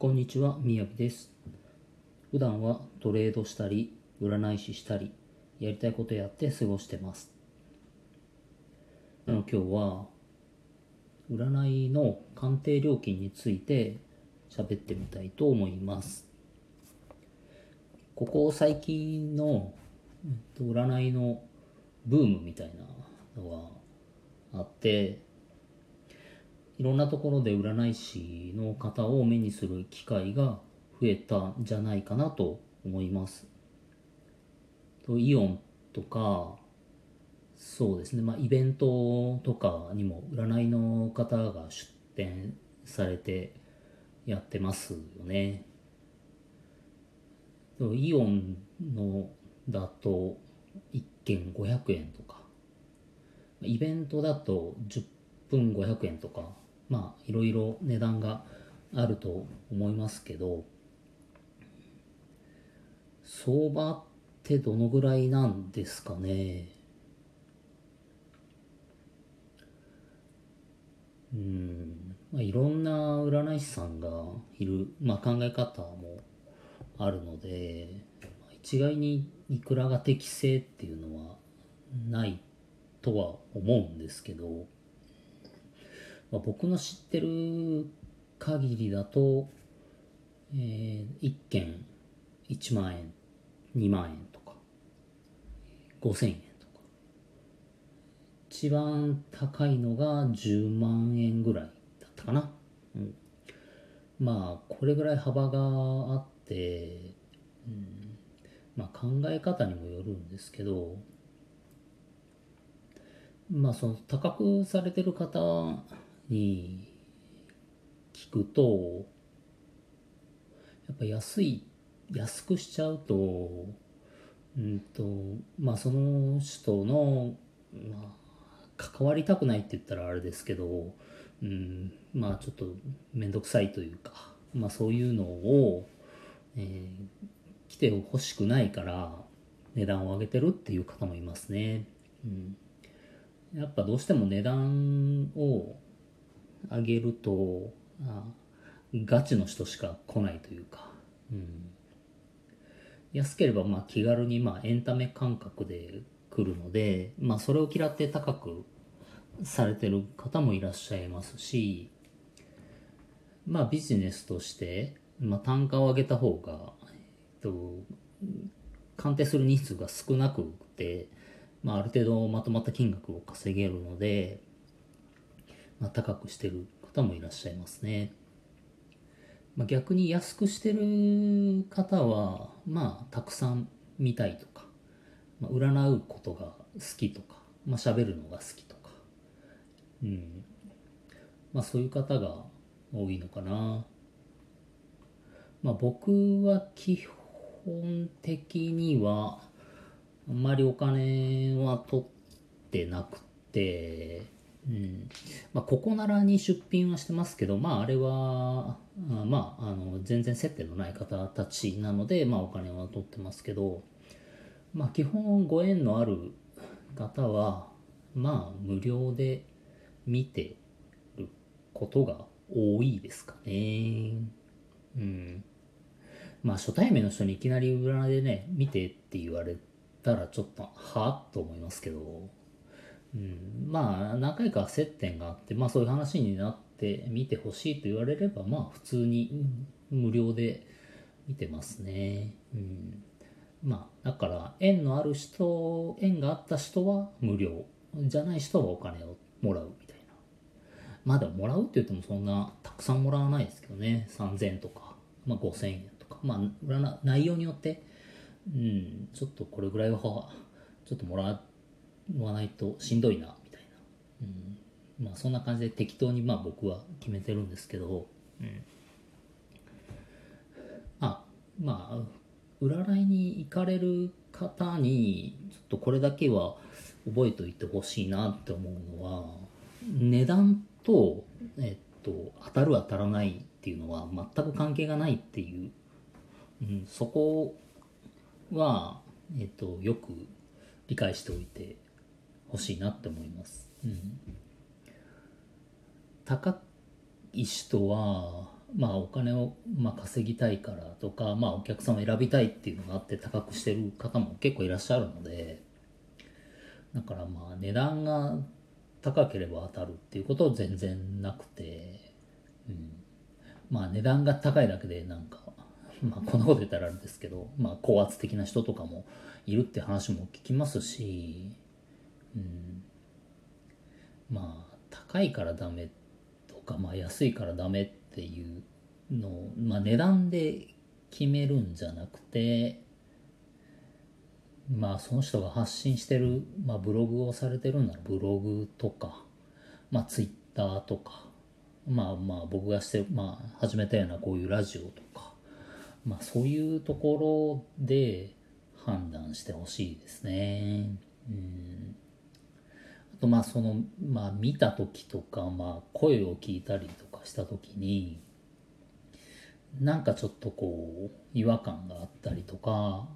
こんにちは、みやびです。普段はトレードしたり、占い師したり、やりたいことやって過ごしてます。あの今日は、占いの鑑定料金について喋ってみたいと思います。ここ最近の占いのブームみたいなのがあって、いろんなところで占い師の方を目にする機会が増えたんじゃないかなと思います。とイオンとか、そうですね、まあ、イベントとかにも占いの方が出展されてやってますよね。とイオンのだと1件500円とか、イベントだと10分500円とか、まあいろいろ値段があると思いますけど、相場ってどのぐらいなんですかね？うん、まあ、いろんな占い師さんがいる、まあ、考え方もあるので、一概にいくらが適正っていうのはないとは思うんですけど、まあ、僕の知ってる限りだと、えー、1件1万円2万円とか5000円とか。一番高いのが10万円ぐらいだったかな、うん、まあこれぐらい幅があって、うん、まあ考え方にもよるんですけどまあその高くされてる方に聞くとやっぱ安い安くしちゃうとうんとまあその人の、まあ、関わりたくないって言ったらあれですけど、うん、まあちょっと面倒くさいというか、まあ、そういうのを、えー来てほしくないから値段を上げてるっていう方もいますね。うんやっぱどうしても値段を上げるとあガチの人しか来ないというか、うん、安ければまあ気軽にまあエンタメ感覚で来るので、まあ、それを嫌って高くされてる方もいらっしゃいますし、まあ、ビジネスとして、まあ、単価を上げた方が、えっと、鑑定する日数が少なくて、まあ、ある程度まとまった金額を稼げるので、まあ、高くしてる方もいらっしゃいますね。まあ、逆に安くしてる方は、まあ、たくさん見たいとか、まあ、占うことが好きとか、まあ、喋るのが好きとか、うん。まあ、そういう方が多いのかな。まあ、僕は基本的には、あんまりお金は取ってなくて、うんまあ、ここならに出品はしてますけど、まあ、あれは、あまあ、あの全然接点のない方たちなので、まあ、お金は取ってますけど、まあ、基本ご縁のある方は、まあ、無料で見てることが多いですかね。うん。まあ、初対面の人にいきなり占いでね、見てって言われたらちょっと、はぁと思いますけど、うん、まあ何回か接点があって、まあ、そういう話になって見てほしいと言われればまあ普通に無料で見てますね、うん、まあだから縁のある人縁があった人は無料。じゃない人はお金をもらうみたいな。まあでももらうって言ってもそんなたくさんもらわないですけどね。3000円とか、まあ、5000円とか。まあ内容によってうんちょっとこれぐらいはちょっともらってうわないとしんどいなみたいな、うん、まあそんな感じで適当にまあ僕は決めてるんですけど、うん、あまあ占いに行かれる方にちょっとこれだけは覚えておいてほしいなって思うのは値段と、えっと、当たる当たらないっていうのは全く関係がないっていう、うん、そこは、えっと、よく理解しておいてほしいなって思います。うん、高い人はまあお金を、まあ、稼ぎたいからとか、まあお客さんを選びたいっていうのがあって高くしてる方も結構いらっしゃるので、だからまあ値段が高ければ当たるっていうことは全然なくて、うん、まあ値段が高いだけでなんか、まあこんなこと言ったらあれですけど、まあ高圧的な人とかもいるって話も聞きますし、うん、まあ高いからダメとか、まあ安いからダメっていうのを、まあ値段で決めるんじゃなくて、まあその人が発信してる、まあブログをされてるならブログとか、まあツイッターとか、まあまあ僕がして、まあ始めたようなこういうラジオとか、まあそういうところで判断してほしいですね。うん。とまあその、まあ見た時とか、まあ声を聞いたりとかした時に、なんかちょっとこう違和感があったりとか、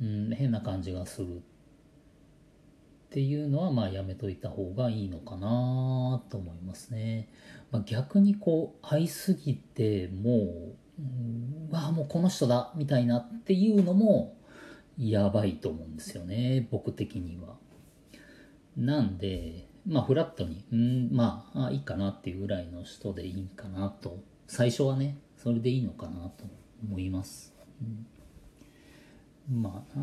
うん、変な感じがするっていうのはまあやめといた方がいいのかなと思いますね。まあ、逆にこう会いすぎてもう、うん、わあもうこの人だみたいなっていうのもやばいと思うんですよね僕的には。なんでまあフラットにうんまああいいかなっていうぐらいの人でいいかなと最初はねそれでいいのかなと思います。うんまあ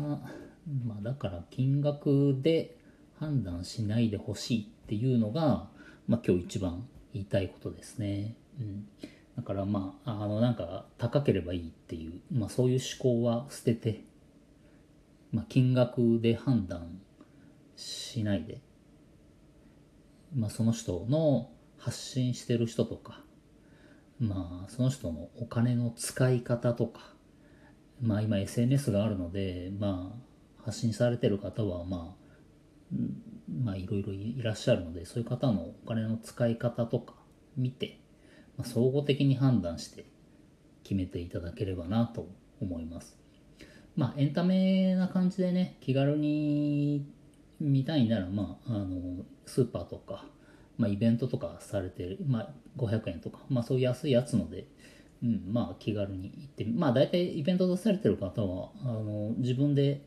まあだから金額で判断しないでほしいっていうのが、まあ今日一番言いたいことですね。うん。だからまあ、あのなんか高ければいいっていう、まあそういう思考は捨てて、まあ金額で判断しないで、まあその人の発信してる人とか、まあその人のお金の使い方とか、まあ今 SNS があるので、まあ発信されてる方はまあ、まあいろいろいらっしゃるので、そういう方のお金の使い方とか見て、まあ、総合的に判断して決めていただければなと思います。まあエンタメな感じでね、気軽に見たいなら、まあ、あの、スーパーとか、まあ、イベントとかされてる、まあ、500円とか、まあ、そういう安いやつので、うん、まあ気軽に行ってまあ大体イベント出されてる方はあの自分で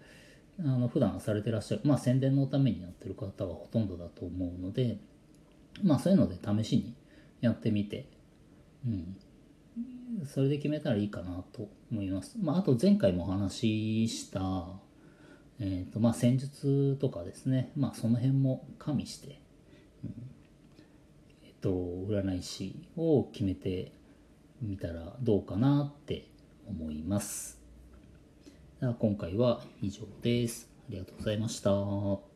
あの普段されてらっしゃる、まあ宣伝のためにやってる方はほとんどだと思うので、まあそういうので試しにやってみて、うん、それで決めたらいいかなと思います。まああと前回もお話しした、え、ー、とまあ戦術とかですね、まあその辺も加味して、うん、え、ー、と占い師を決めてみたらどうかなって思います。今回は以上です。ありがとうございました。